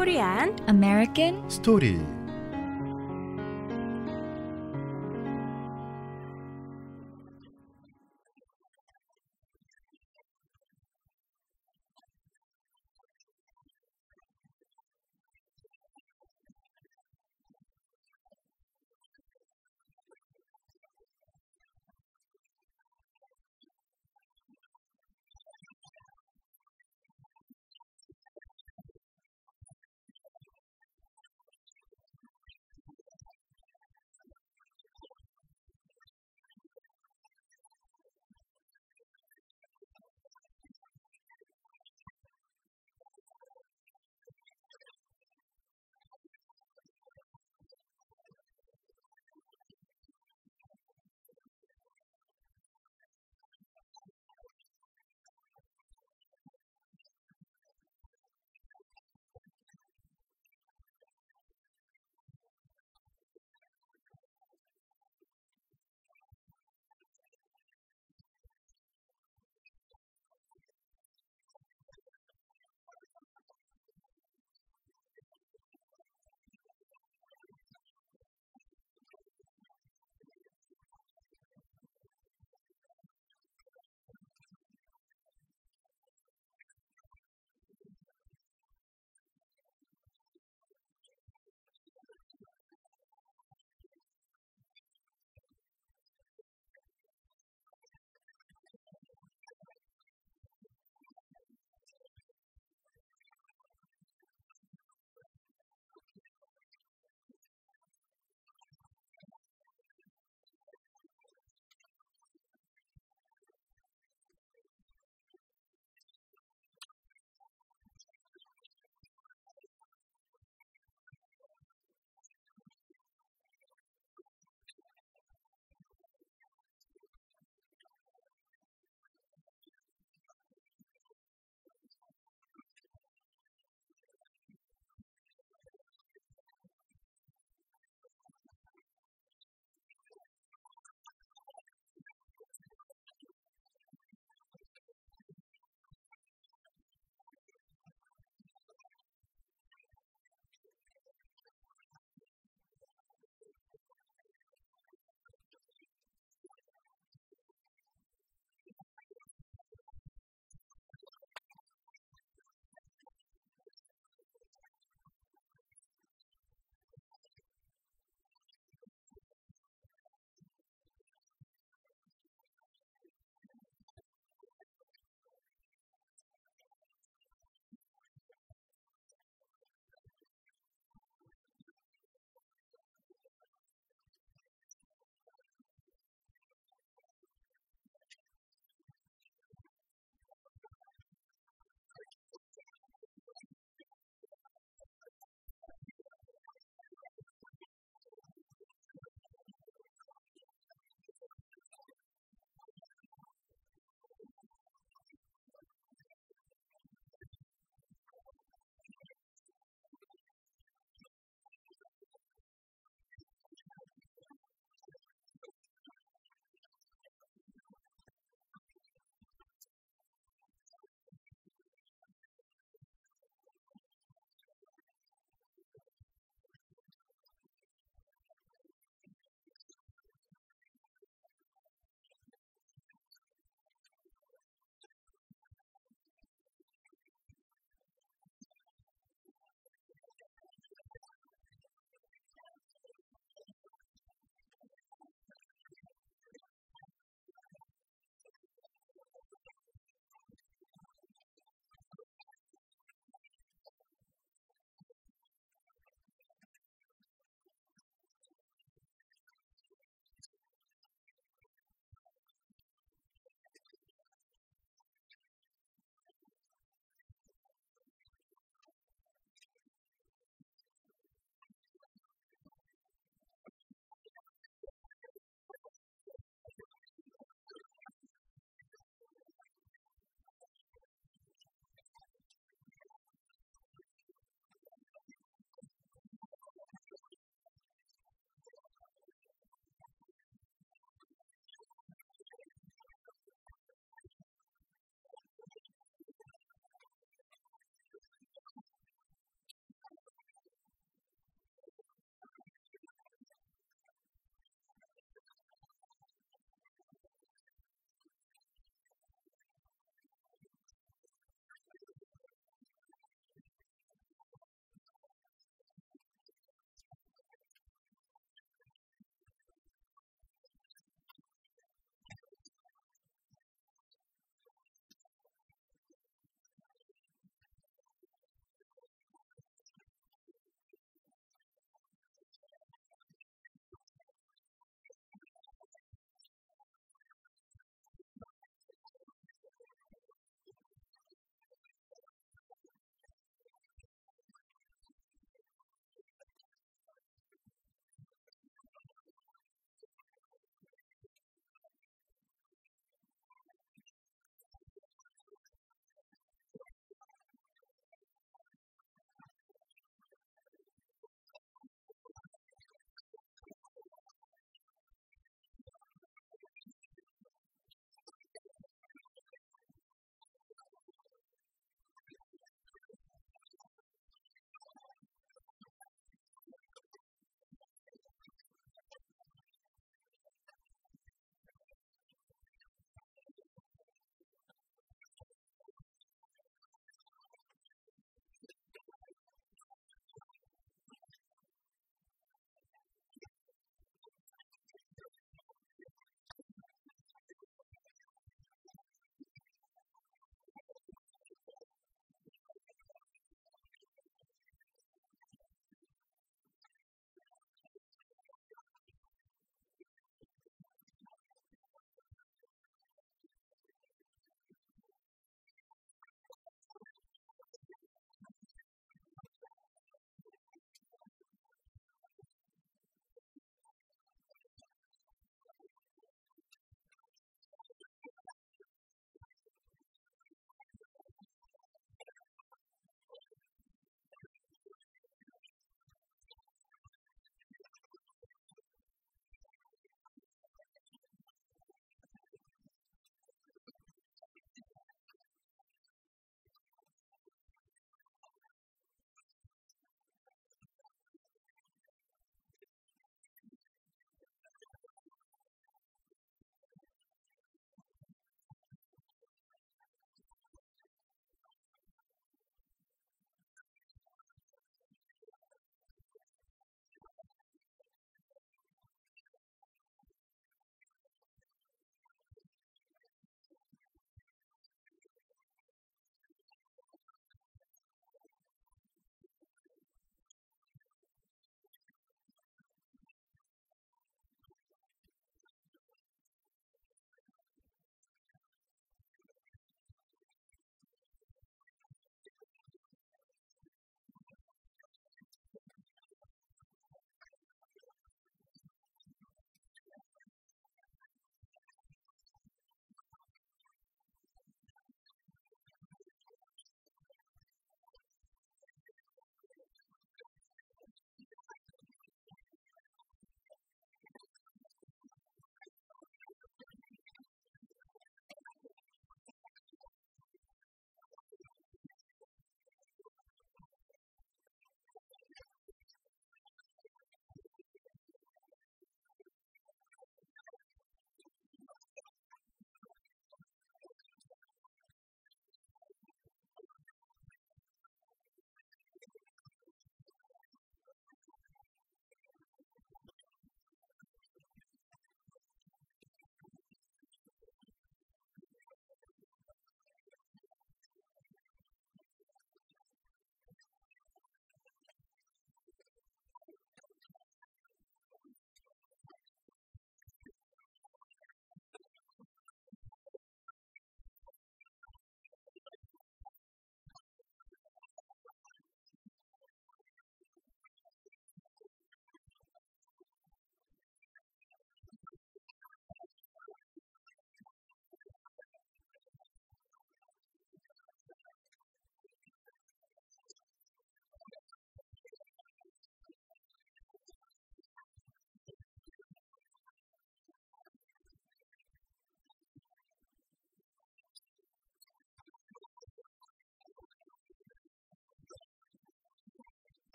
코리안 American 스토리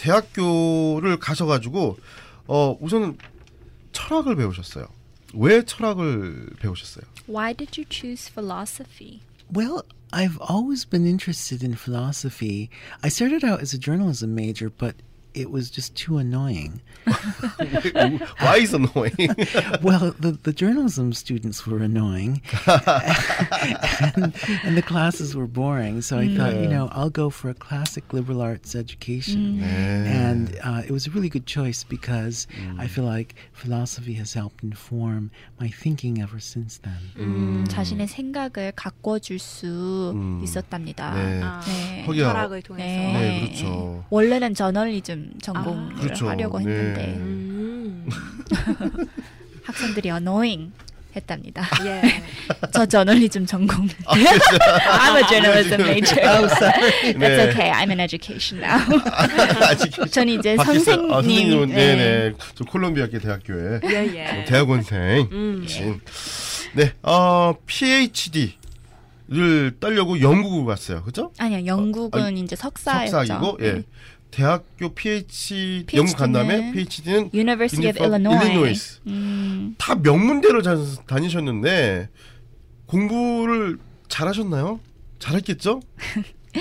대학교를 가셔가지고 어 우선은 철학을 배우셨어요. 왜 철학을 배우셨어요? Why did you choose philosophy? Well, I've always been interested in philosophy. I started out as a journalism major, but it was just too annoying. Why is annoying? well, the, the journalism students were annoying, and, and the classes were boring. So I thought, you know, I'll go for a classic liberal arts education. And uh, it was a really good choice because I feel like philosophy has helped inform my thinking ever since then. 음, 자신의 생각을 가꿔줄 수 음. 있었답니다. 네. 아, 네. 거기야. 철학을 통해서. 네. 네, 그렇죠. 원래는 저널리즘 전공을 그렇죠. 하려고 네. 했는데 음. 학생들이 annoying 했답니다. 예. 저 저널리즘 전공. 아, I'm a journalism major. Oh, That's 네. okay. I'm in education now. 전 이제 바뀌었어요. 선생님. 아, 선생님은 네. 네네. 저 콜롬비아계 대학교에 예, 예. 대학원생. 음. 신. 네, 어 PhD를 따려고 영국을 갔어요. 그죠? 아니요, 영국은 아, 이제 석사였죠. 석사이고, 예. 네. 대학교 PhD PhD 영국 간 다음에 는 PhD는 University of Illinois. Illinois. 음, 다 명문대로 자- 다니셨는데 공부를 잘하셨나요? 잘했겠죠?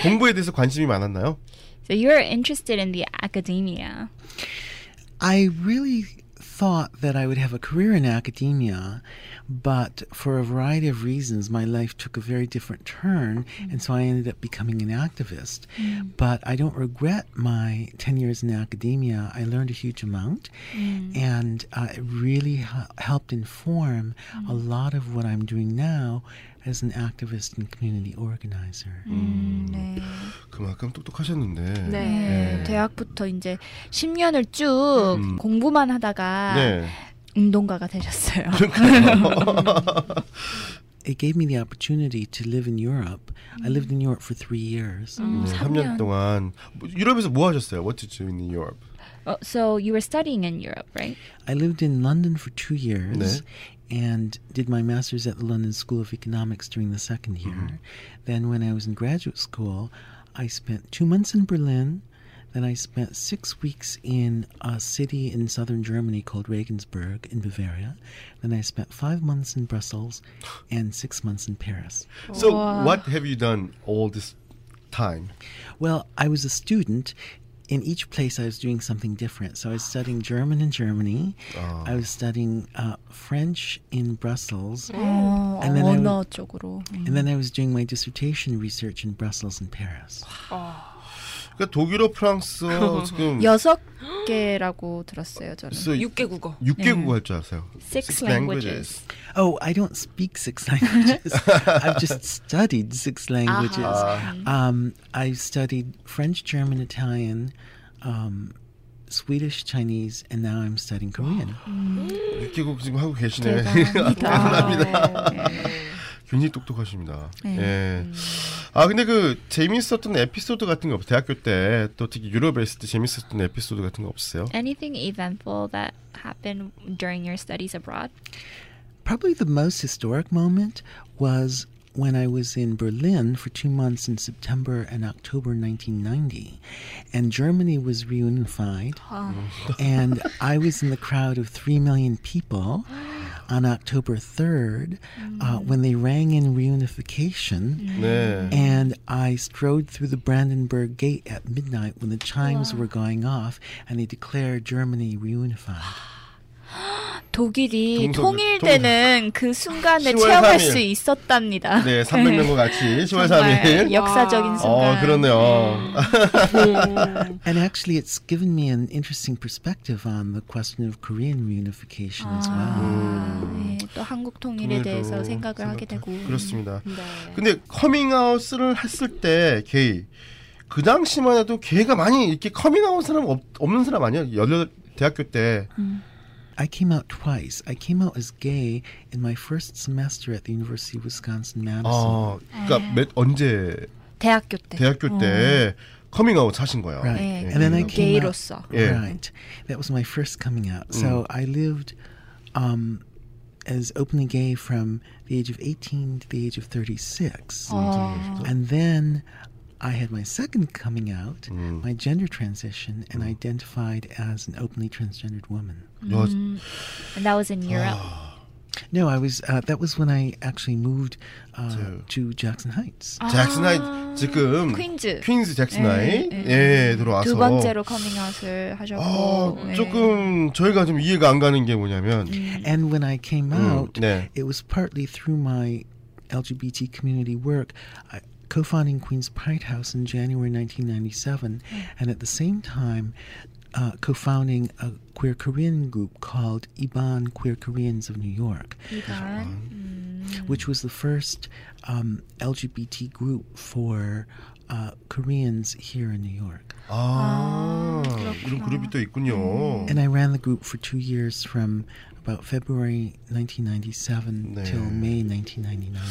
공부에 대해서 관심이 많았나요? so you're interested in the academia. I really thought that I would have a career in academia, but for a variety of reasons, my life took a very different turn, mm. and so I ended up becoming an activist. Mm. But I don't regret my 10 years in academia. I learned a huge amount, mm. and uh, it really h- helped inform a lot of what I'm doing now as an activist and community organizer. 음, 네. 그만큼 똑똑하셨는데. 네. 네, 대학부터 이제 10년을 쭉 음. 공부만 하다가 네. 운동가가 되셨어요. It gave me the opportunity to live in Europe. I lived in Europe for three years. 음, 네, 3년. 3년 동안 뭐, 유럽에서 뭐 하셨어요? What did you do in Europe? Oh, so you were studying in Europe, right? I lived in London for two years 네. and did my master's at the London School of Economics during the second year. Mm-hmm. Then, when I was in graduate school, I spent two months in Berlin. Then I spent six weeks in a city in southern Germany called Regensburg in Bavaria. Then I spent five months in Brussels and six months in Paris. So 와. what have you done all this time? Well, I was a student in each place I was doing something different. So I was studying German in Germany. Oh. I was studying uh, French in Brussels. Oh. And, then oh, and then I was doing my dissertation research in Brussels and Paris. Oh. 그러니까 독일어, 프랑스어 지금 여섯 개라고 들었어요, 저는. so 6개 국어. 6개 국어 할 줄 아세요? Six languages. Oh, I don't speak six languages. I've just studied six languages. Um, I studied French, German, Italian, um, Swedish, Chinese, and now I'm studying Korean. 6개국 지금 하고 계시네. 대단합니다. 굉장히 똑똑하십니다. 네. 예. 아 근데 그 재밌었던 에피소드 같은 거 없어요? 대학교 때 또 특히 유럽에 있을 때 재밌었던 에피소드 같은 거 없어요? Anything eventful that happened during your studies abroad? Probably the most historic moment was when I was in Berlin for two months in September and October 1990, and Germany was reunified, and I was in the crowd of three million people on October 3rd uh, when they rang in reunification. 네. And I strode through the Brandenburg Gate at midnight when the chimes were going off and they declared Germany reunified. 독일이 동서고- 통일되는 그 순간을 10월 체험할 3일. 수 있었답니다. 네, 300명과 같이 10월 정말 3일. 역사적인 순간. 어, 그렇네요. And actually, it's given me an interesting perspective on the question of Korean reunification as well. 네, 또 한국 통일에 대해서 생각을 하게 되고. 그렇습니다. 네. 근데 커밍아웃을 했을 때 게이 그 당시만 해도 게이가 많이 이렇게 커밍아웃 사람 없, 없는 사람 아니야? 열여 대학교 때. I came out twice. I came out as gay in my first semester at the University of Wisconsin Madison. 어, 그러니까 몇, 언제 대학교 때. 대학교 때 커밍아웃 하신 거예요. Right. 네, And then I 그 came out. 게이로서. Yeah. Right. That was my first coming out. So I lived um, as openly gay from the age of 18 to the age of 36. 어, And then I had my second coming out, 음. my gender transition, and identified as an openly transgendered woman. 여, And that was in Europe. No, I was. Uh, that was when I actually moved uh, To- to Jackson Heights. 잭슨 하이 지금 퀸즈. 퀸즈 잭슨 하이 네, 예 들어와서 두 번째로 커밍아웃을 하셨고 어, 네. 조금 저희가 좀 이해가 안 가는 게 뭐냐면 And when I came 음, out, 네. it was partly through my LGBT community work. I, co founding Queens Pride House in January 1997, hmm. and at the same time, uh, co founding a queer Korean group called Iban Queer Koreans of New York. Hmm. Which was the first um, LGBT group for uh, Koreans here in New York. Ah, 이런 그룹이 또 있군요. And I ran the group for two years from about February 1997 네. till May 1999.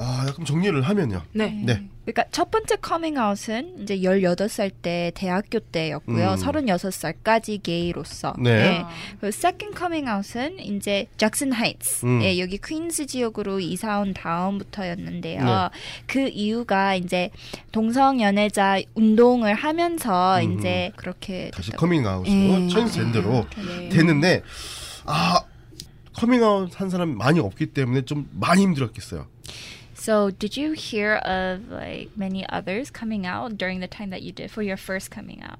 아, 약간 정리를 하면요. 네. 네. 그러니까 첫 번째 커밍아웃은 이제 18살 때 대학교 때였고요. 음. 36살까지 게이로서. 네. 그리고 세컨 커밍아웃은 이제 잭슨 하이츠. 음. 예, 여기 퀸즈 지역으로 이사 온 다음부터였는데요. 네. 그 이유가 이제 동성 연애자 운동을 하면서 음. 이제 그렇게 다시. 커밍아웃으로 예. 트랜스젠더로 네. 됐는데 아 커밍아웃 한 사람 많이 없기 때문에 좀 많이 힘들었겠어요. So, did you hear of like many others coming out during the time that you did for your first coming out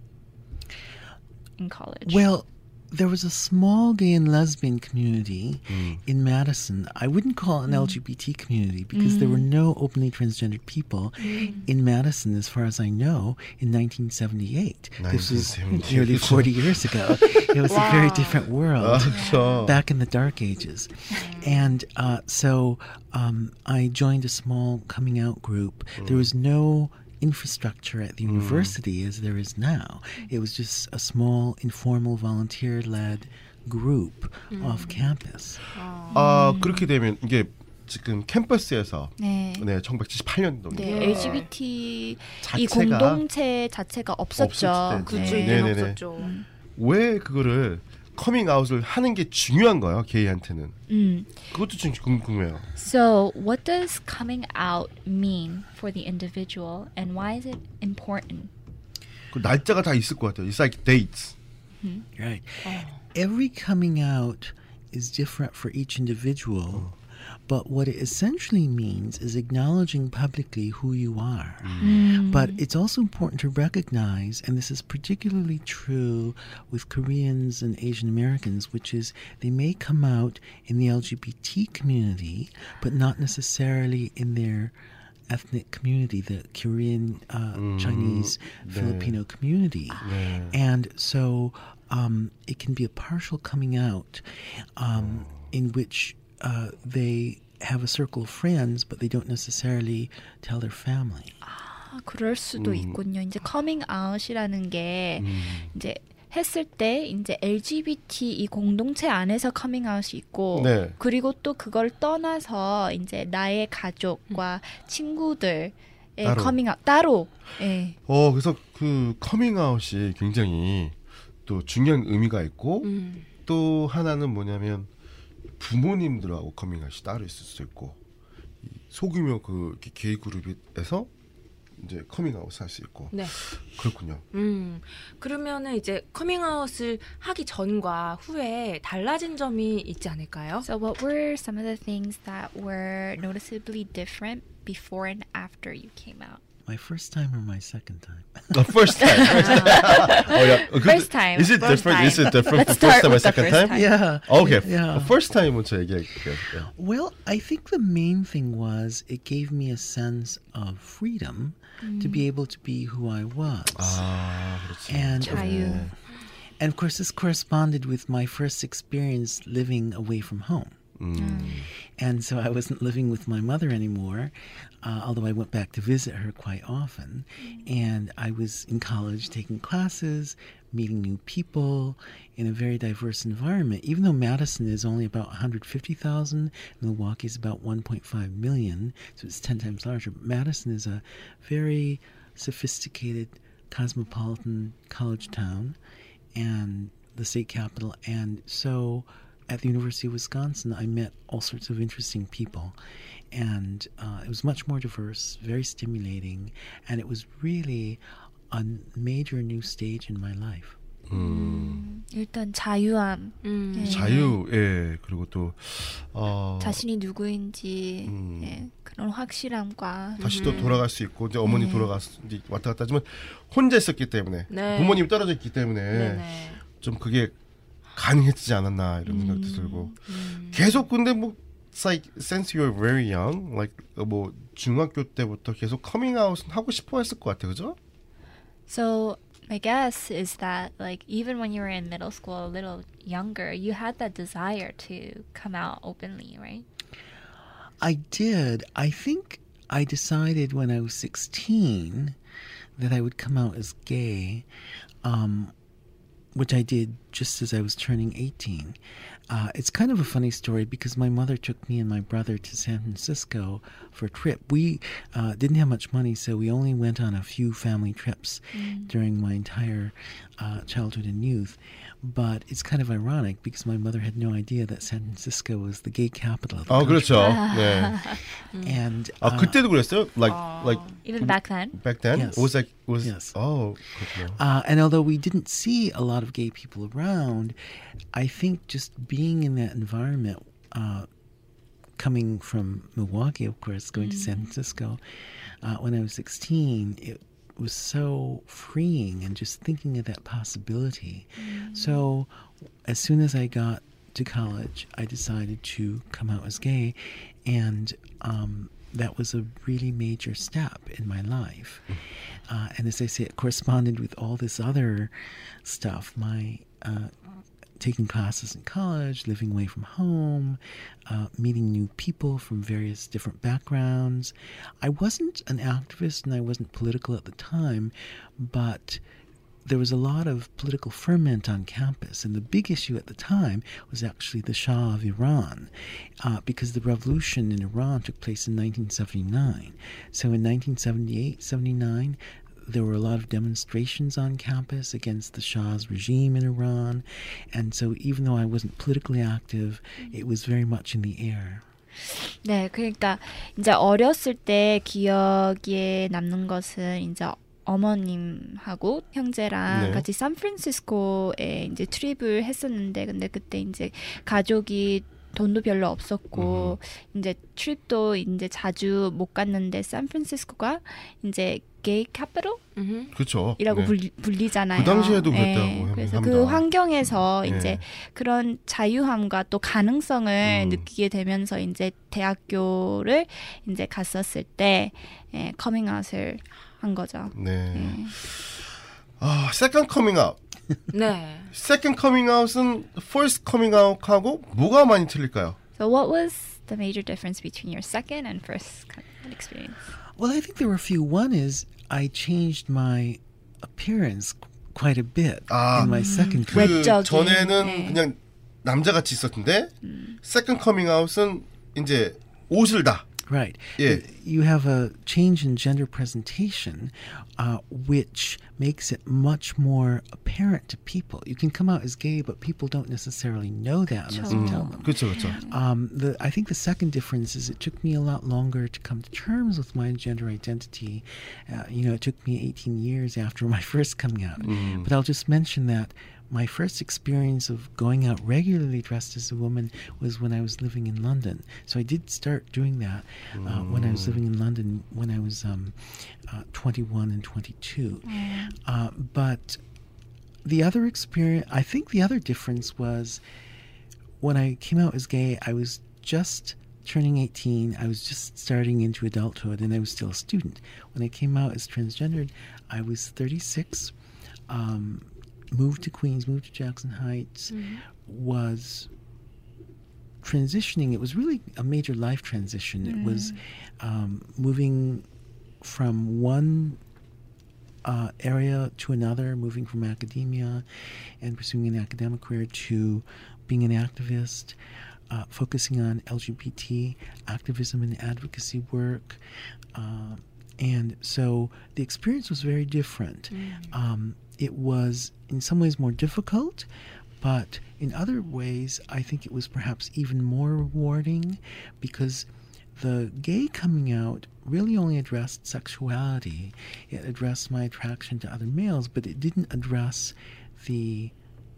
in college? Well, there was a small gay and lesbian community mm. in Madison. I wouldn't call it an mm. LGBT community because mm. there were hmm. no openly transgendered people hmm. in Madison, as far as I know, in 1978. This was nearly 40 years ago. it was wow. a very different world back in the dark ages. Hmm. And uh, so um, I joined a small coming out group. There was no infrastructure at the university as there is now. It was just a small, informal, volunteer led group off campus. 아 그렇게 되면 이게 지금 캠퍼스에서 네. 네 1978년도 네, LGBT 이 공동체 자체가 없었죠. 그죠. 네. 네네네. 없었죠. 왜 그거를 커밍아웃을 하는 게 중요한 거예요 게이한테는 음. 그것도 좀 궁금해요. So, what does coming out mean for the individual and why is it important? 그 날짜가 다 있을 것 같아요. It's like dates. Right. Every coming out is different for each individual. But what it essentially means is acknowledging publicly who you are. But it's also important to recognize, and this is particularly true with Koreans and Asian Americans, which is they may come out in the LGBT community, but not necessarily in their ethnic community, the Korean, uh, Chinese, Filipino community. And so um, it can be a partial coming out um, in which uh, they have a circle of friends, but they don't necessarily tell their family. 아, 그럴 수도 있군요. 이제 커밍 아웃이라는 게 이제 했을 때 이제 LGBT 이 공동체 안에서 커밍 아웃이 있고 네. 그리고 또 그걸 떠나서 이제 나의 가족과 친구들의 따로. 커밍 아웃 따로 예. 어 그래서 그 커밍아웃이 굉장히 또 중요한 의미가 있고 음. 또 하나는 뭐냐면 부모님들하고 커밍아웃이 따로 있을 수 있고 이 소규모 그 게이 그룹에서 이제 커밍아웃 할수 있고 네. 그렇군요. 음. 그러면은 이제 커밍아웃을 하기 전과 후에 달라진 점이 있지 않을까요? So what were some of the things that were noticeably different before and after you came out? My first time or my second time? the first time. First time. oh, yeah. First time. Is it first different? Time. Is it different the first time or second time? time? Yeah. Okay. Yeah. The first time would say yeah, yeah. Well, I think the main thing was it gave me a sense of freedom mm. to be mm. able to be who I was. Ah, and and of course this corresponded with my first experience living away from home. Mm. Mm. And so I wasn't living with my mother anymore, uh, although I went back to visit her quite often. And I was in college taking classes, meeting new people in a very diverse environment. Even though Madison is only about 150,000, Milwaukee is about 1.5 million, so it's 10 times larger. But Madison is a very sophisticated, cosmopolitan college town and the state capital. And so at the University of Wisconsin, I met all sorts of interesting people. and uh, it was much more diverse, very stimulating, and it was really a major new stage in my life. 음, 일단 자유함, 음. 네. 자유, 예, 그리고 또 어, 자신이 누구인지 음. 예, 그런 확실함과 다시 또 돌아갈 수 있고 이제 어머니 네. 돌아갔 이제 왔다 갔다 하지만 혼자 있었기 때문에 네. 부모님 떨어져 있기 때문에 네네. 좀 그게 가능해지지 않았나 이런 생각도 음. 들고 음. 계속 근데 뭐 it's like since you were very young like 뭐 중학교 때부터 계속 커밍 아웃은 하고 싶어 했을 것 같아 그죠? So my guess is that like even when you were in middle school, a little younger, you had that desire to come out openly, right? I did. I think I decided when I was 16 that I would come out as gay, um, which I did just as I was turning 18. Uh, it's kind of a funny story because my mother took me and my brother to San Francisco for a trip. We uh, didn't have much money, so we only went on a few family trips during my entire uh, childhood and youth. But it's kind of ironic because my mother had no idea that San Francisco was the gay capital of the 아 country. 그렇죠. 네. And 아 uh, 그때도 그랬어요? Like like Even back then. back then Yes. it was like was Yes. oh 그렇구나. Uh, and although we didn't see a lot of gay people around, I think just being in that environment, uh, coming from Milwaukee, of course, going to San Francisco, uh, when I was 16, it was so freeing and just thinking of that possibility. So as soon as I got to college, I decided to come out as gay, and um, that was a really major step in my life. Uh, and as I say, it corresponded with all this other stuff. My uh, taking classes in college, living away from home, uh, meeting new people from various different backgrounds. I wasn't an activist and I wasn't political at the time, but there was a lot of political ferment on campus, and the big issue at the time was actually the Shah of Iran, uh, because the revolution in Iran took place in 1979. So in 1978 79, there were a lot of demonstrations on campus against the Shah's regime in Iran, and so even though I wasn't politically active, it was very much in the air. 네, 그러니까 이제 어렸을 때 기억에 남는 것은 이제 어머님하고 형제랑 네. 같이 샌프란시스코에 이제 트립을 했었는데 근데 그때 이제 가족이 돈도 별로 없었고 이제 트립도 이제 자주 못 갔는데 샌프란시스코가 이제 게이 음흠. 그렇죠. 이라고 네. 불리, 불리 잖아요. 그 당시에도 네, 그랬다고 그래서 합니다. 그 환경에서 네. 이제 그런 자유함과 또 가능성을 음. 느끼게 되면서 이제 대학교를 이제 갔었을 때 예, 커밍아웃을 한 거죠. 네. 네. 아, second coming out. 네. second coming out은 first coming out하고 뭐가 많이 틀릴까요? So what was the major difference between your second and first experience? Well, I think there were a few. One is I changed my appearance qu- quite a bit 아, in my second 그. 외적인, 전에는 네. 그냥 남자같이 있었는데 second coming out은 이제 옷을 다 Right. Yeah. You have a change in gender presentation, uh, which makes it much more apparent to people. You can come out as gay, but people don't necessarily know that unless you tell them. Um, the, I think the second difference is it took me a lot longer to come to terms with my gender identity. Uh, you know, it took me 18 years after my first coming out. Mm. But I'll just mention that my first experience of going out regularly dressed as a woman was when I was living in London. So I did start doing that uh, when I was living in London when I was um, uh, 21 and 22. Uh, but the other experience, I think the other difference was when I came out as gay, I was just turning 18. I was just starting into adulthood and I was still a student. When I came out as transgendered, I was 36, um, moved to Queens, moved to Jackson Heights, was transitioning. It was really a major life transition. It was um, moving from one uh, area to another, moving from academia and pursuing an academic career to being an activist, uh, focusing on LGBT activism and advocacy work. Uh, and so the experience was very different. Um, it was, in some ways, more difficult, but in other ways, I think it was perhaps even more rewarding because the gay coming out really only addressed sexuality. It addressed my attraction to other males, but it didn't address the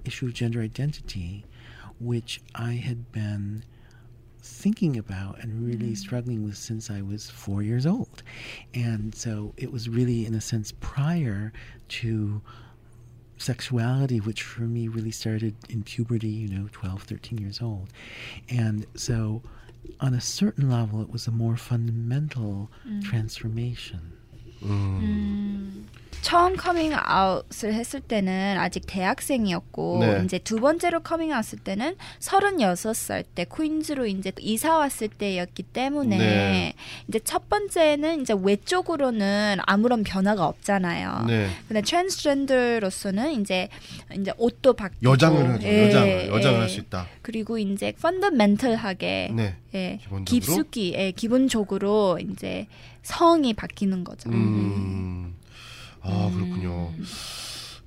issue of gender identity, which I had been thinking about and really mm-hmm. struggling with since I was four years old. And so it was really, in a sense, prior to sexuality, which for me really started in puberty, you know, 12, 13 years old. And so, on a certain level, it was a more fundamental mm. transformation. 음, 처음 커밍아웃을 했을 때는 아직 대학생이었고 네. 이제 두 번째로 커밍아웃을 때는 36살 때 퀸즈로 이제 이사 왔을 때였기 때문에 네. 이제 첫 번째는 이제 외적으로는 아무런 변화가 없잖아요. 네. 근데 트랜스젠더로서는 이제 이제 옷도 바뀌고 여장을 하죠. 예, 여장을 여장을 예. 할수 있다. 그리고 이제 펀더멘털하게 네. 예, 기본적으로? 깊숙이 예, 기본적으로 이제 성이 바뀌는 거죠. 음. 아 그렇군요.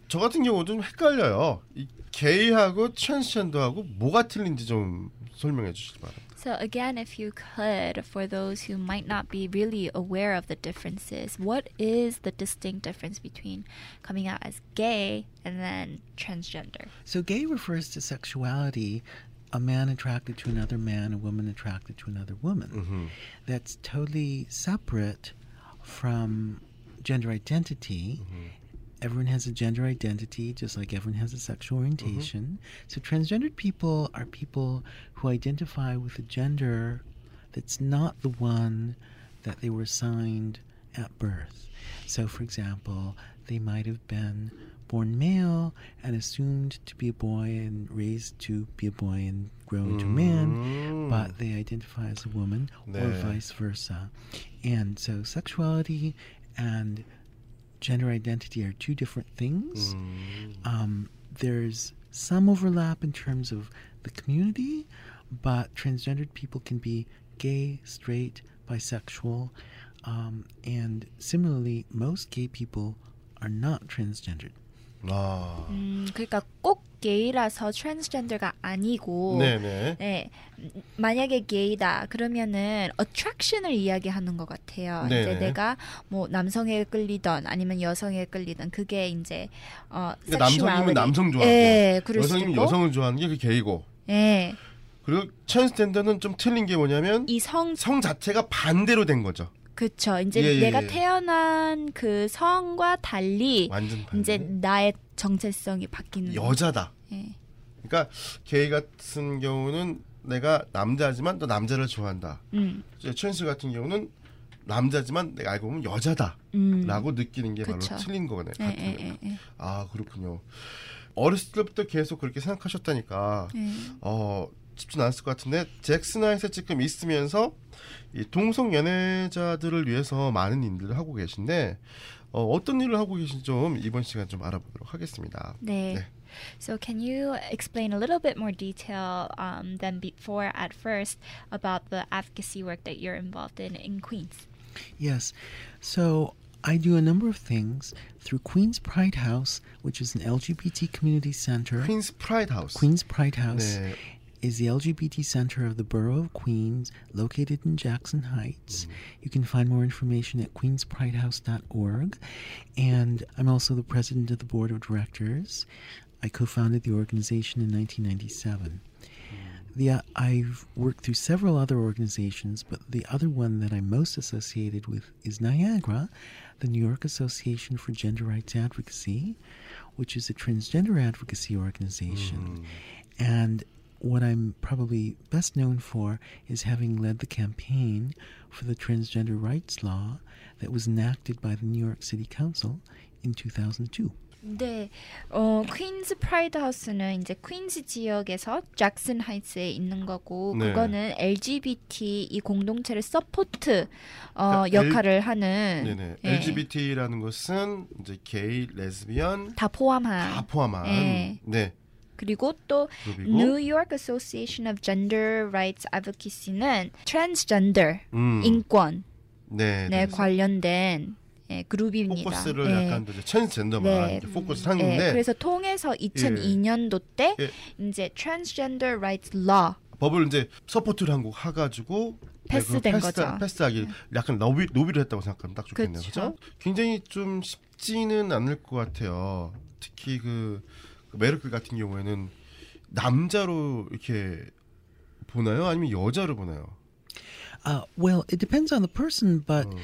저 같은 경우 좀 헷갈려요. 이 게이하고 트랜스젠더하고 뭐가 틀린지 좀 설명해 주시기 바랍니다. So again, if you could, for those who might not be really aware of the differences, what is the distinct difference between coming out as gay and then transgender? So, gay refers to sexuality a man attracted to another man, a woman attracted to another woman. 음. That's totally separate from gender identity. Mm-hmm. Everyone has a gender identity, just like everyone has a sexual orientation. Mm-hmm. So, transgendered people are people who identify with a gender that's not the one that they were assigned at birth. So, for example, they might have been born male and assumed to be a boy and raised to be a boy and grow into a man, mm. but they identify as a woman or vice versa. And so, sexuality and gender identity are two different things. 음. Um, there's some overlap in terms of the community, but transgendered people can be gay, straight, bisexual, um, and similarly, most gay people are not transgendered. 아. 음, 그러니까 꼭 게이라서 트랜스젠더가 아니고 네네. 네, 음, 만약에 게이다 그러면은 attraction을 이야기하는 것 같아요. 네네. 이제 내가 뭐 남성에 끌리던 아니면 여성에 끌리던 그게 이제 어 그러니까 남성이면. 남성 좋아하고 예, 여성이면. 여성을 좋아하는 게 그 게이고 예, 그리고 트랜스젠더는 좀 틀린 게 뭐냐면 이성 성 자체가 반대로 된 거죠. 그쵸. 이제 예, 예, 내가 예. 태어난 그 성과 달리 완전 반대. 이제 나의 정체성이 바뀌는 거. 여자다. 예. 그러니까 게이 같은 경우는 내가 남자지만 또 남자를 좋아한다. 음, 이제 트랜스 같은 경우는 남자지만 내가 알고 보면 여자다라고 음. 느끼는 게 그쵸. 바로 틀린 거네. 예, 예. 예, 예. 아 그렇군요. 어렸을 때부터 계속 그렇게 생각하셨다니까 예. 어 쉽진 않았을 것 같은데 잭스나잇에 지금 있으면서 이 동성 연애자들을 위해서 많은 일들을 하고 계신데 어, 어떤 일을 하고 계신지 좀 이번 시간 좀 알아보도록 하겠습니다. 네. 네. So can you explain a little bit more detail um, than before at first about the advocacy work that you're involved in in Queens? Yes. So I do a number of things through Queen's Pride House, which is an LGBT community center. 퀸스 프라이드 하우스. Queen's Pride House 네. Is the LGBT center of the borough of Queens, located in Jackson Heights. You can find more information at queenspridehouse.org. And I'm also the president of the board of directors. I co founded the organization in 1997. The, uh, I've worked through several other organizations, but the other one that I'm most associated with is NYAGRA, the New York Association for Gender Rights Advocacy, which is a transgender advocacy organization. And what I'm probably best known for is having led the campaign for the transgender rights law that was enacted by the New York City Council in 2002. 네, 어 퀸즈 프라이드 하우스는 이제 퀸즈 지역에서 잭슨 하이츠에 있는 거고 네. 그거는 LGBT 이 공동체를 서포트 어, 그러니까 L- 역할을 하는 네네. 예, LGBT라는 것은 이제 게이, 레즈비언 다 포함한 다 포함한 예. 네 그리고 또 그룹이고 New York Association of Gender Rights Advocacy는 트랜스젠더 음, 인권 네, 네, 네. 관련된 예, 그룹입니다. 포커스를 예. 약간 이제 트랜스젠더만 네. 이렇게 포커스 예, 하는데 그래서 통해서 2002년도 때 예. 이제 Transgender Rights Law 법을 이제 서포트를 한거 해가지고 패스된 패스, 거죠. 패스하기 약간 노비, 노비를 했다고 생각하면 딱 좋겠네요. 그쵸. 그죠? 굉장히 좀 쉽지는 않을 것 같아요. 특히 그, 그 같은 경우에는 남자로 이렇게 보나요? 아니면 여자로 보나요? Uh, well, it depends on the person, but 어.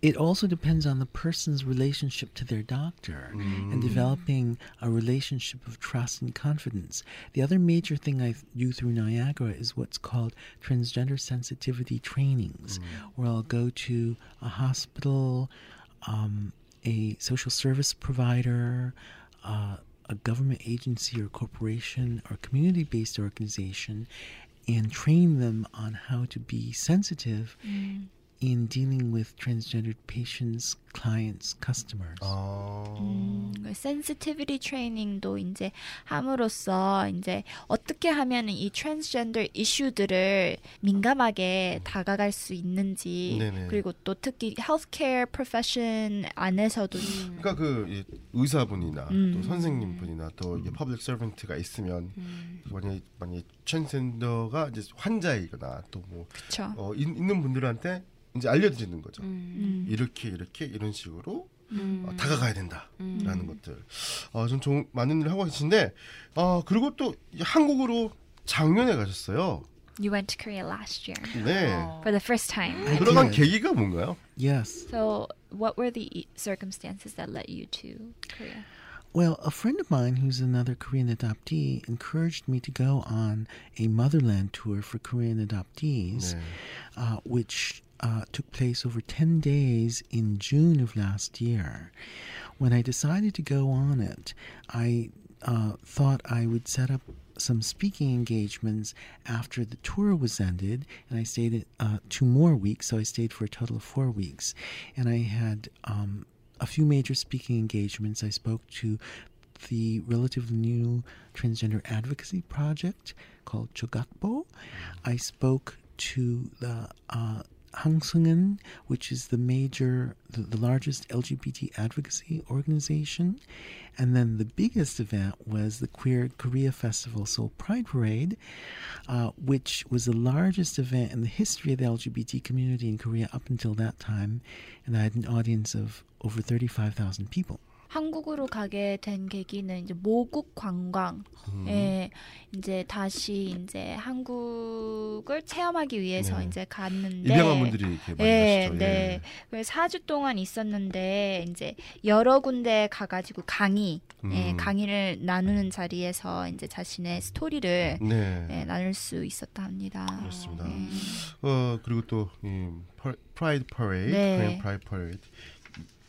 it also depends on the person's relationship to their doctor mm. and developing a relationship of trust and confidence. The other major thing I do through NYAGRA is what's called transgender sensitivity trainings, mm. where I'll go to a hospital, um, a social service provider, uh, a government agency or corporation or community based organization and train them on how to be sensitive mm. In dealing with transgendered patients, clients, customers. 아, 음, 센시티비티 트레이닝도 이제 함으로써 이제 어떻게 하면 이 트랜스젠더 이슈들을 민감하게 다가갈 수 있는지 네네. 그리고 또 특히 헬스케어 프로페션 안에서도 그러니까 그 이, 의사분이나 음. 또 선생님분이나 또 이게 퍼블릭 서번트가 있으면 만약 만약 트랜스젠더가 이제 환자이거나 또뭐. 어, 있- 있는 분들한테 이제 알려드리는 거죠. 음. 이렇게 이렇게 이런 식으로 음. 어, 다가가야 된다라는 것들. 어, 좀 좋은 많은 일을 하고 계신데, 어, 그리고 또 한국으로 작년에 가셨어요. You went to Korea last year 네. 어. for the first time. I 들어간 did. 계기가 뭔가요? Yes. So, what were the e- circumstances that led you to Korea? Well, a friend of mine who's another Korean adoptee encouraged me to go on a motherland tour for Korean adoptees, 네. uh, which uh, took place over 10 days in June of last year. When I decided to go on it, I uh, thought I would set up some speaking engagements after the tour was ended, and I stayed uh, two more weeks, so I stayed for a total of four weeks. And I had um, a few major speaking engagements. I spoke to the relatively new transgender advocacy project called Chogakbo. I spoke to the uh, Hangsungan, which is the major, the, the largest LGBT advocacy organization. And then the biggest event was the Queer Korea Festival Seoul Pride Parade, uh, which was the largest event in the history of the LGBT community in Korea up until that time. And I had an audience of over 35,000 people. 한국으로 가게 된 계기는 이제 모국 관광, 음. 예, 이제 다시 이제 한국을 체험하기 위해서 네. 이제 갔는데, 입양한 분들이 이렇게 많이 예, 가시죠. 네. 그래서 4주 동안 있었는데 이제 여러 군데 가 가지고 강의, 예, 음. 강의를 나누는 자리에서 이제 자신의 스토리를 네. 예, 나눌 수 있었다 합니다. 그렇습니다. 예. 어 그리고 또 이, 프라이드 퍼레이드, 네. 프라이드 퍼레이드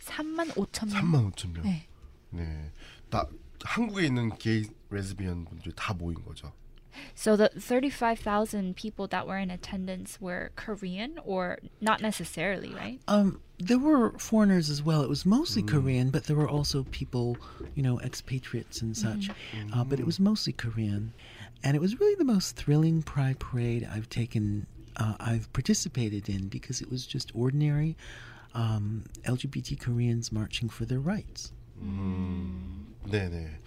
3만 5천 명. 3만 5천 명. 네. 네. 다 한국에 있는 게이 레즈비언 분들이 다 모인 거죠. So the 35,000 people that were in attendance were Korean or not necessarily, right? Um, there were foreigners as well. It was mostly Korean, but there were also people, you know, expatriates and such. Uh, but it was mostly Korean, and it was really the most thrilling Pride parade I've taken, uh, I've participated in because it was just ordinary um, LGBT Koreans marching for their rights. 네네.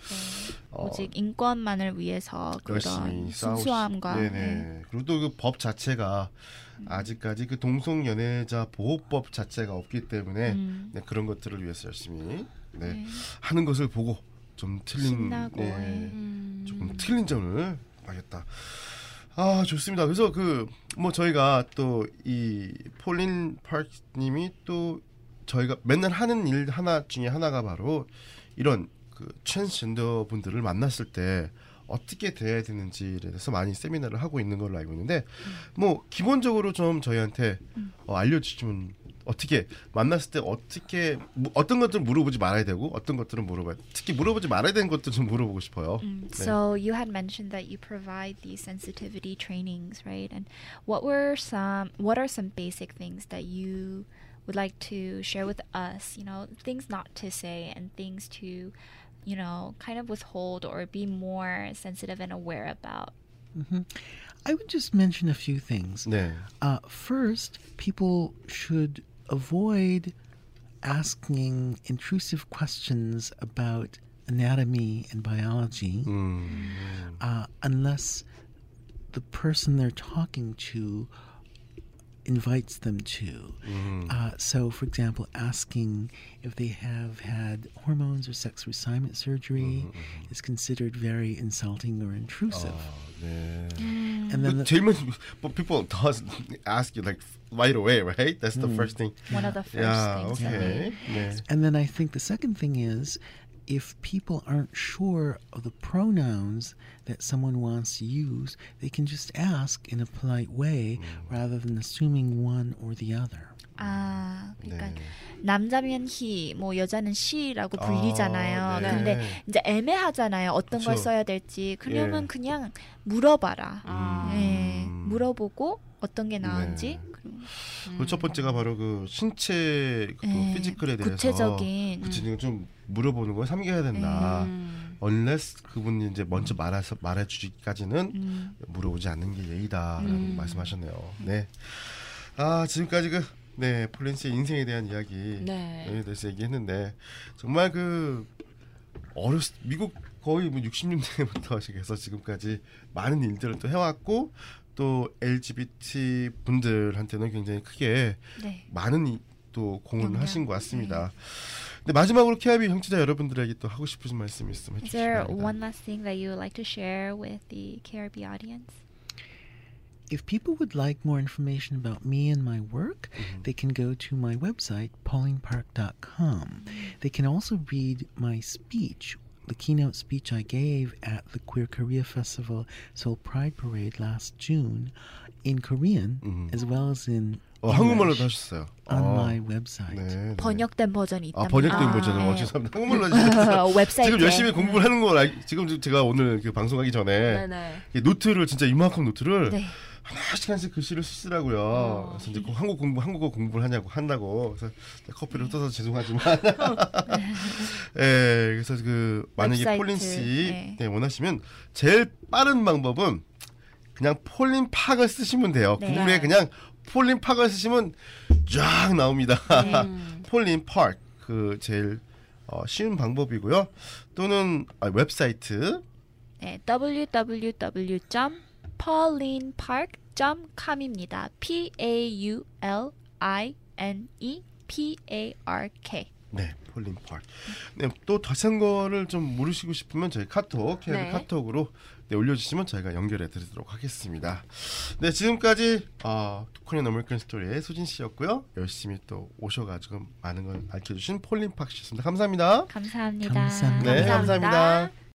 어, 오직 인권만을 위해서 그런 열심히 싸우. 순수함과 네네. 네. 그리고 또 그 법 자체가 아직까지 그 동성 연애자 보호법 자체가 없기 때문에 음. 네, 그런 것들을 위해서 열심히 네, 네. 하는 것을 보고 좀 틀린 신나고, 네, 예. 음. 조금 틀린 점을 알겠다. 아 좋습니다. 그래서 그 뭐 저희가 또 이 폴린 파크님이 또 저희가 맨날 하는 일 하나 중에 하나가 바로 이런 그 트랜스젠더 분들을 만났을 때 어떻게 대해야 되는지에 대해서 많이 세미나를 하고 있는 걸로 알고 있는데 뭐 기본적으로 좀 저희한테 어, 알려주시면 어떻게 만났을 때 어떻게 뭐 어떤 것들 물어보지 말아야 되고 어떤 것들은 물어봐야 특히 물어보지 말아야 되는 것도 좀 물어보고 싶어요. Mm, 네. So you had mentioned that you provide these sensitivity trainings, right? And what were some what are some basic things that you would like to share with us, you know, things not to say and things to, you know, kind of withhold or be more sensitive and aware about. I would just mention a few things. 네. Uh, first, people should avoid asking intrusive questions about anatomy and biology mm. uh, unless the person they're talking to invites them to. Mm. Uh, so, for example, asking if they have had hormones or sex reassignment surgery mm-hmm. is considered very insulting or intrusive. Oh. Mm. And then but, the, but people does ask you like right away, right? That's the first thing. One of the first Yeah, things that okay. they 네. and then I think the second thing is if people aren't sure of the pronouns that someone wants to use, they can just ask in a polite way rather than assuming one or the other. 아, 그러니까 네. 남자면 he, 뭐 여자는 she라고 아, 불리잖아요. 네. 근데 이제 애매하잖아요. 어떤 걸 그쵸. 써야 될지. 그러면 예. 그냥 물어봐라. 아. 예, 음. 물어보고 어떤 게 나은지. 네. 그리고 그첫 번째가 바로 그 신체 그 예, 피지컬에 대해서 구체적인 구체적인 좀 물어보는 걸 삼겨야 된다. 음. unless 그분이 이제 먼저 말해서 말해 주기까지는 음, 물어보지 않는 게 예의다라고 음. 말씀하셨네요. 네. 아 지금까지 그 네, 폴린스의 인생에 대한 이야기 네. 에 대해서 얘기했는데 정말 그 어렸 미국 거의 뭐 60년대부터 해서 지금까지 많은 일들을 또 해왔고 또 LGBT 분들한테는 굉장히 크게 네. 많은 이- 또 공헌을. 하신 것 같습니다. 근데 마지막으로 KIB 형제자 여러분들에게 또 하고 싶으신 말씀 있으면 Is 해주시기 there 바랍니다. one last thing that you would like to share with the KRB audience? If people would like more information about me and my work, they can go to my website, paulingpark.com. They can also read my speech, the keynote speech I gave at the Queer Korea Festival Seoul Pride Parade last June in Korean, Mhm. as well as in 어, 한국말로도 English 하셨어요. on 어. my website. 네, 네. 번역된 버전이 있다. 아 번역된 아, 버전은 어, 네. 죄송합니다. 한국말로 하셨어요. 웹사이트에. 지금 열심히 공부를 하는 걸 알, 지금 제가 오늘 그 방송하기 전에 네네. 이 노트를 진짜 이만큼 노트를 네. 하나씩 하나씩 글씨를 쓰시더라고요. 어. 그래서 이제 꼭 한국 공부 한국어 공부를 하냐고 한다고 그래서 커피를 떠서 죄송하지만 예 그래서 그 만약에 웹사이트, 폴린 씨 네. 네, 원하시면 제일 빠른 방법은 그냥 폴린 팍을 쓰시면 돼요. 네. 구글에 그냥 폴린 팍을 쓰시면 쫙 나옵니다. 음. 폴린 파크 그 제일 어, 쉬운 방법이고요. 또는 아, 웹사이트 네, www.paulinepark.com입니다. P A U L I N E P A R K. 네, 폴린 파크. 네, 또 다른 거를 좀 모르시고 싶으면 저희 카톡, KBS 네. 카톡으로 네, 올려주시면 저희가 연결해 드리도록 하겠습니다. 네, 지금까지 어, 코리안 아메리칸 스토리의 수진 씨였고요. 열심히 또 오셔가지고 많은 걸 알려주신 폴린 파크 씨였습니다. 감사합니다. 감사합니다. 감사합니다. 네, 감사합니다. 감사합니다.